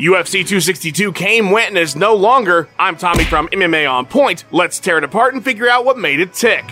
UFC 262 came, went, and is no longer. I'm Tommy from MMA On Point. Let's tear it apart and figure out what made it tick.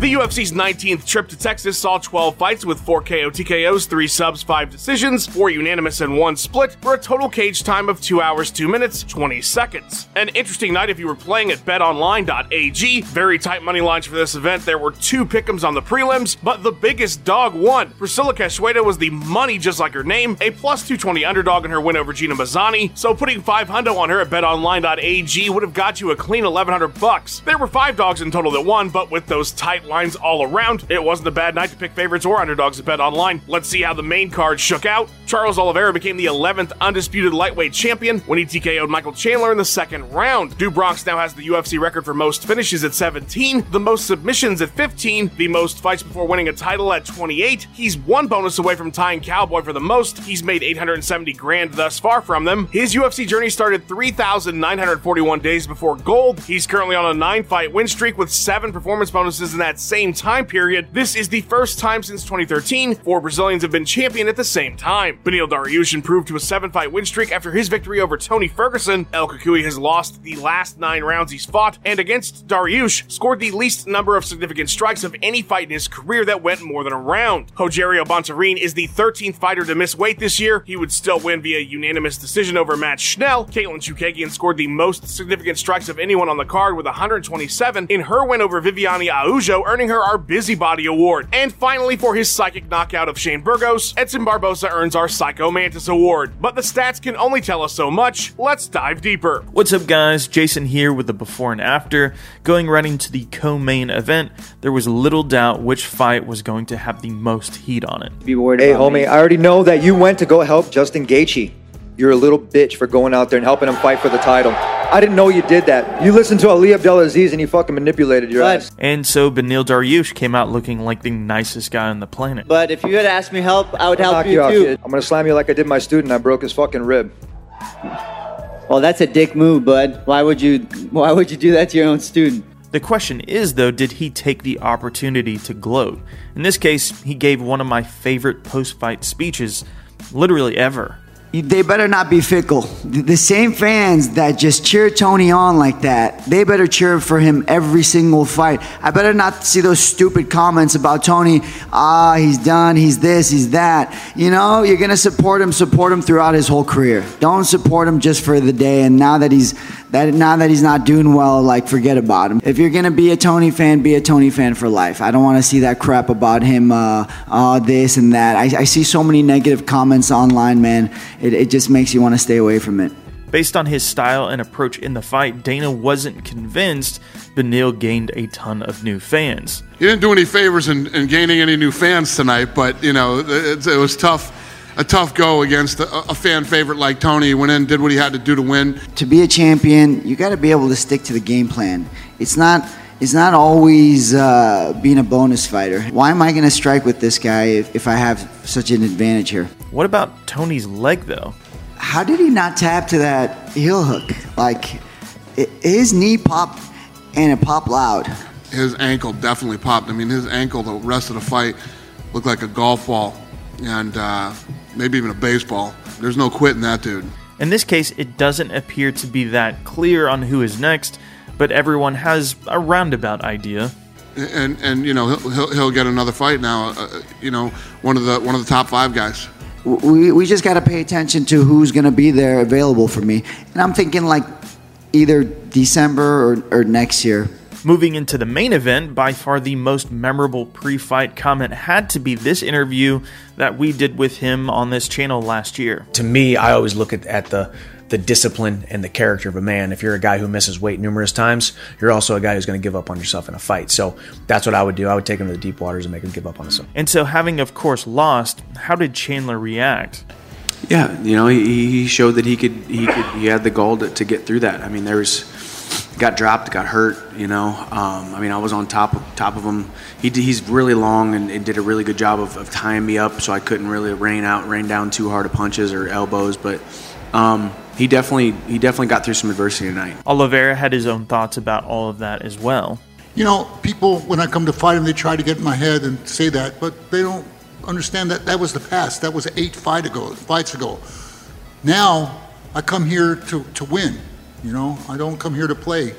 The UFC's 19th trip to Texas saw 12 fights with 4 KO TKOs, 3 subs, 5 decisions, 4 unanimous, and 1 split for a total cage time of 2 hours, 2 minutes, 20 seconds. An interesting night if you were playing at betonline.ag. Very tight money lines for this event. There were 2 pick'ems on the prelims, but the biggest dog won. Priscila Cachoeira was the money just like her name, a plus 220 underdog in her win over Gina Mazany, so putting 500 on her at betonline.ag would have got you a clean 1100 bucks. There were 5 dogs in total that won, but with those tight lines all around. It wasn't a bad night to pick favorites or underdogs to Bet Online. Let's see how the main card shook out. Charles Oliveira became the 11th undisputed lightweight champion when he TKO'd Michael Chandler in the second round. Do Bronx now has the UFC record for most finishes at 17, the most submissions at 15, the most fights before winning a title at 28. He's one bonus away from tying Cowboy for the most. He's made 870 grand thus far from them. His UFC journey started 3,941 days before gold. He's currently on a nine fight win streak with seven performance bonuses in that same time period. This is the first time since 2013 four Brazilians have been champion at the same time. Beneil Dariush improved to a seven fight win streak after his victory over Tony Ferguson. El Cucuy has lost the last nine rounds he's fought, and against Dariush, scored the least number of significant strikes of any fight in his career that went more than a round. Rogerio Bontorin is the 13th fighter to miss weight this year. He would still win via unanimous decision over Matt Schnell. Katlyn Chookagian scored the most significant strikes of anyone on the card with 127 in her win over Viviane Araujo, earning her our Busybody Award. And finally, for his psychic knockout of Shane Burgos, Edson Barboza earns our Psycho Mantis Award. But the stats can only tell us so much. Let's dive deeper. What's up, guys? Jason here with the before and after. Going right into the co main event, there was little doubt which fight was going to have the most heat on it. Be worried Hey, about homie, me. I already know that you went to go help Justin Gaethje. You're a little bitch for going out there and helping him fight for the title. I didn't know you did that. You listened to Ali Abdelaziz and you fucking manipulated your But- ass. And so Beneil Dariush came out looking like the nicest guy on the planet. But if you had asked me help, I would help Knock you, you out, too. kid. I'm gonna slam you like I did my student. I broke his fucking rib. Well, that's a dick move, bud. Why would you? Why would you do that to your own student? The question is, though, did he take the opportunity to gloat? In this case, he gave one of my favorite post fight speeches, literally ever. They better not be fickle. The same fans that just cheer Tony on like that, they better cheer for him every single fight. I better not see those stupid comments about Tony. Ah, he's done. He's this. He's that. You know, you're gonna support him. Support him throughout his whole career. Don't support him just for the day. And now that he's that now that he's not doing well, like forget about him. If you're gonna be a Tony fan, be a Tony fan for life. I don't want to see that crap about him. Uh, uh, this and that. I, I see so many negative comments online, man. It, it just makes you want to stay away from it. Based on his style and approach in the fight, Dana wasn't convinced Beneil gained a ton of new fans. He didn't do any favors in, in gaining any new fans tonight, but you know it, it was tough, a tough go against a, a fan favorite like Tony. He went in, did what he had to do to win. to be a champion, you got to be able to stick to the game plan. It's not it's not always uh, being a bonus fighter. Why am I going to strike with this guy if, if I have such an advantage here? What about Tony's leg, though? How did he not tap to that heel hook? Like i his knee popped and it popped loud. His ankle definitely popped. I mean, his ankle the rest of the fight looked like a golf ball and uh, maybe even a baseball. There's no quitting that dude. In this case, it doesn't appear to be that clear on who is next, but everyone has a roundabout idea. And and you know he'll he'll, he'll get another fight now. Uh, you know one of the one of the top five guys. We, we just got to pay attention to who's going to be there available for me. And I'm thinking like either December or, or next year. Moving into the main event, by far the most memorable pre fight comment had to be this interview that we did with him on this channel last year. to me, I always look at, at the the discipline and the character of a man. If you're a guy who misses weight numerous times, you're also a guy who's going to give up on yourself in a fight. So that's what I would do. I would take him to the deep waters and make him give up on himself. And so, having of course lost, how did Chandler react? Yeah, you know, he, he showed that he could he could he had the goal to, to get through that. I mean, there was got dropped, got hurt. You know, um, I mean, I was on top of, top of him. He d- he's really long and, and did a really good job of, of tying me up, so I couldn't really rain out rain down too hard of punches or elbows. But um, he definitely he definitely got through some adversity tonight. Oliveira had his own thoughts about all of that as well. You know, people when I come to fight them, they try to get in my head and say that, but they don't understand that that was the past. That was eight fight ago, fights ago. Now I come here to, to win. You know, I don't come here to play.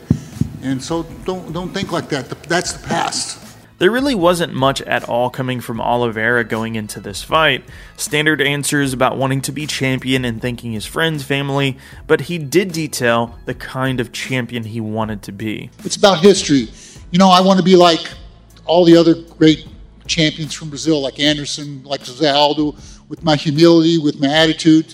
And so don't don't think like that. That's the past. There really wasn't much at all coming from Oliveira going into this fight. Standard answers about wanting to be champion and thanking his friends, family, but he did detail the kind of champion he wanted to be. It's about history. You know, I want to be like all the other great champions from Brazil, like Anderson, like Jose Aldo, with my humility, with my attitude.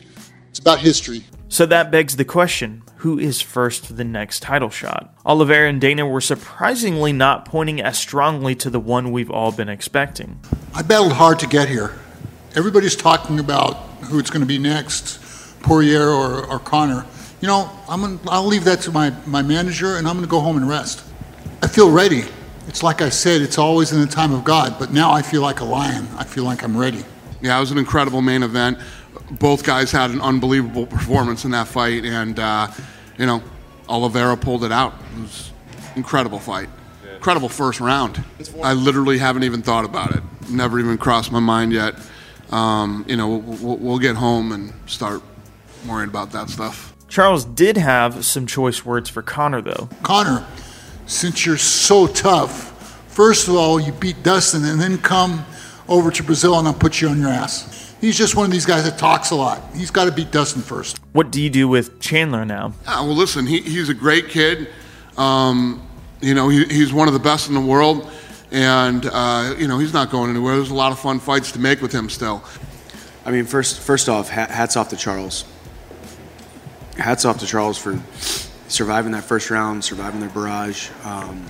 It's about history. So that begs the question who is first for the next title shot? Oliveira and Dana were surprisingly not pointing as strongly to the one we've all been expecting. I battled hard to get here. Everybody's talking about who it's going to be next, Poirier or, or Conor. You know, I'm gonna, I'll leave that to my, my manager and I'm going to go home and rest. I feel ready. It's like I said, it's always in the time of God, but now I feel like a lion. I feel like I'm ready. Yeah, it was an incredible main event both guys had an unbelievable performance in that fight, and uh, you know, Oliveira pulled it out. It was incredible fight, incredible first round. I literally haven't even thought about it. Never even crossed my mind yet. Um, you know, we'll, we'll get home and start worrying about that stuff. Charles did have some choice words for Conor, though. Conor, since you're so tough, first of all, you beat Dustin and then come over to Brazil and I'll put you on your ass he's just one of these guys that talks a lot. He's got to beat Dustin first. What do you do with Chandler now? Uh, well, listen, he, he's a great kid. Um, you know, he, he's one of the best in the world, and uh, you know he's not going anywhere. There's a lot of fun fights to make with him still. I mean, first first off, hats off to Charles. Hats off to Charles for surviving that first round, surviving their barrage. Um,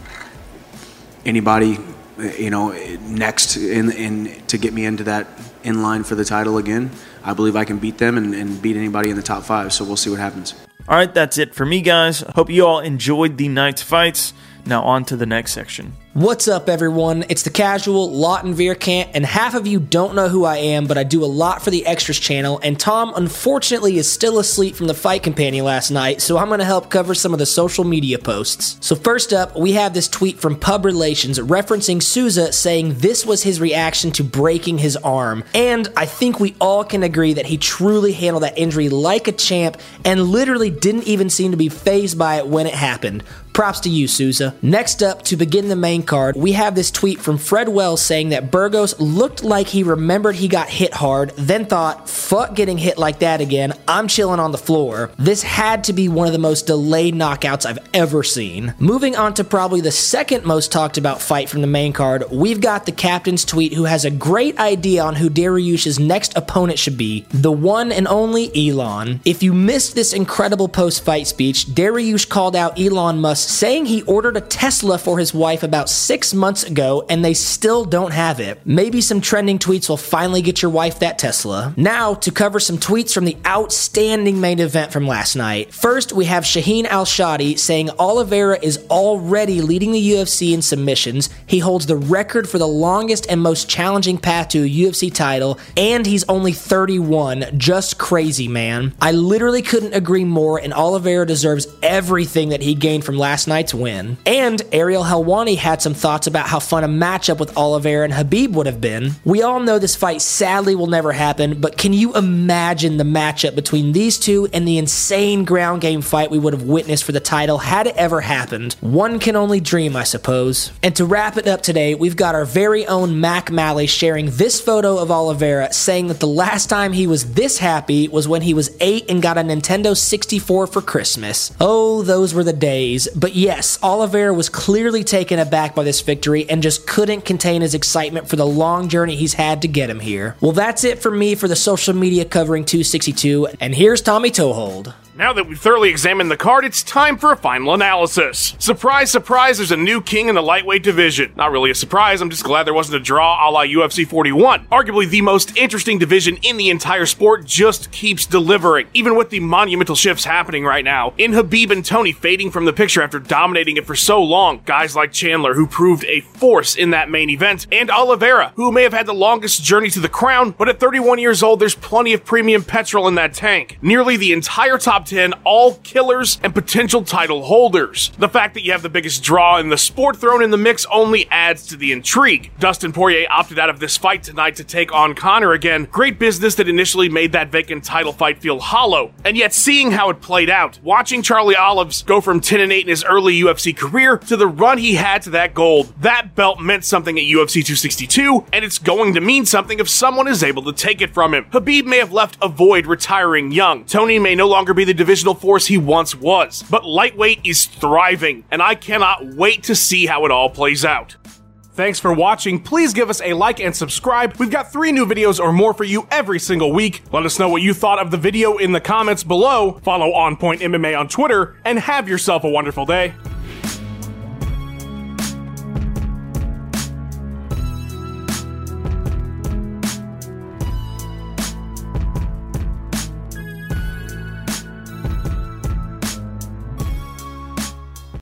anybody, you know, next in, in to get me into that in line for the title again. I believe I can beat them and, and beat anybody in the top five. So we'll see what happens. All right, that's it for me, guys. Hope you all enjoyed the night's fights. Now, on to the next section. What's up, everyone? It's the casual Lawton Veerkant, and half of you don't know who I am, but I do a lot for the Extras channel. And Tom, unfortunately, is still asleep from the fight companion last night, so I'm going to help cover some of the social media posts. So, first up, we have this tweet from Pub Relations referencing Souza saying this was his reaction to breaking his arm. And I think we all can agree that he truly handled that injury like a champ and literally didn't even seem to be phased by it when it happened. Props to you, Souza. Next up, to begin the main card, we have this tweet from Fred Wells saying that Burgos looked like he remembered he got hit hard, then thought, fuck getting hit like that again, I'm chilling on the floor. This had to be one of the most delayed knockouts I've ever seen. Moving on to probably the second most talked about fight from the main card, we've got the captain's tweet who has a great idea on who Dariush's next opponent should be, the one and only Elon. If you missed this incredible post-fight speech, Dariush called out Elon Musk saying he ordered a Tesla for his wife about six months ago and they still don't have it. Maybe some trending tweets will finally get your wife that Tesla. Now, to cover some tweets from the outstanding main event from last night. First, we have Shaheen Al-Shatti saying Oliveira is already leading the UFC in submissions. He holds the record for the longest and most challenging path to a UFC title, and he's only 31. Just crazy, man. I literally couldn't agree more, and Oliveira deserves everything that he gained from last night's win. And Ariel Helwani had some thoughts about how fun a matchup with Oliveira and Khabib would have been. We all know this fight sadly will never happen, but can you imagine the matchup between these two and the insane ground game fight we would have witnessed for the title had it ever happened? One can only dream, I suppose. And to wrap it up today, we've got our very own Mac Malley sharing this photo of Oliveira, saying that the last time he was this happy was when he was 8 and got a Nintendo 64 for Christmas. Oh, those were the days. But yes, Oliveira was clearly taken aback by this victory and just couldn't contain his excitement for the long journey he's had to get him here. Well, that's it for me for the social media covering 262, and here's Tommy Toehold. Now that we've thoroughly examined the card, it's time for a final analysis. Surprise, surprise, there's a new king in the lightweight division. Not really a surprise, I'm just glad there wasn't a draw a la UFC 41. Arguably the most interesting division in the entire sport just keeps delivering, even with the monumental shifts happening right now. In Khabib and Tony fading from the picture after dominating it for so long, guys like Chandler, who proved a force in that main event, and Oliveira, who may have had the longest journey to the crown, but at 31 years old, there's plenty of premium petrol in that tank. Nearly the entire top 10, all killers and potential title holders. The fact that you have the biggest draw in the sport thrown in the mix only adds to the intrigue. Dustin Poirier opted out of this fight tonight to take on Conor again. Great business that initially made that vacant title fight feel hollow. And yet, seeing how it played out, watching Charlie Olives go from 10 and 8 in his early UFC career to the run he had to that gold, that belt meant something at UFC 262, and it's going to mean something if someone is able to take it from him. Khabib may have left a void retiring young. Tony may no longer be the divisional force he once was, but lightweight is thriving, and I cannot wait to see how it all plays out. Thanks for watching. Please give us a like and subscribe. We've got three new videos or more for you every single week. Let us know what you thought of the video in the comments below. Follow On Point MMA on Twitter, and have yourself a wonderful day.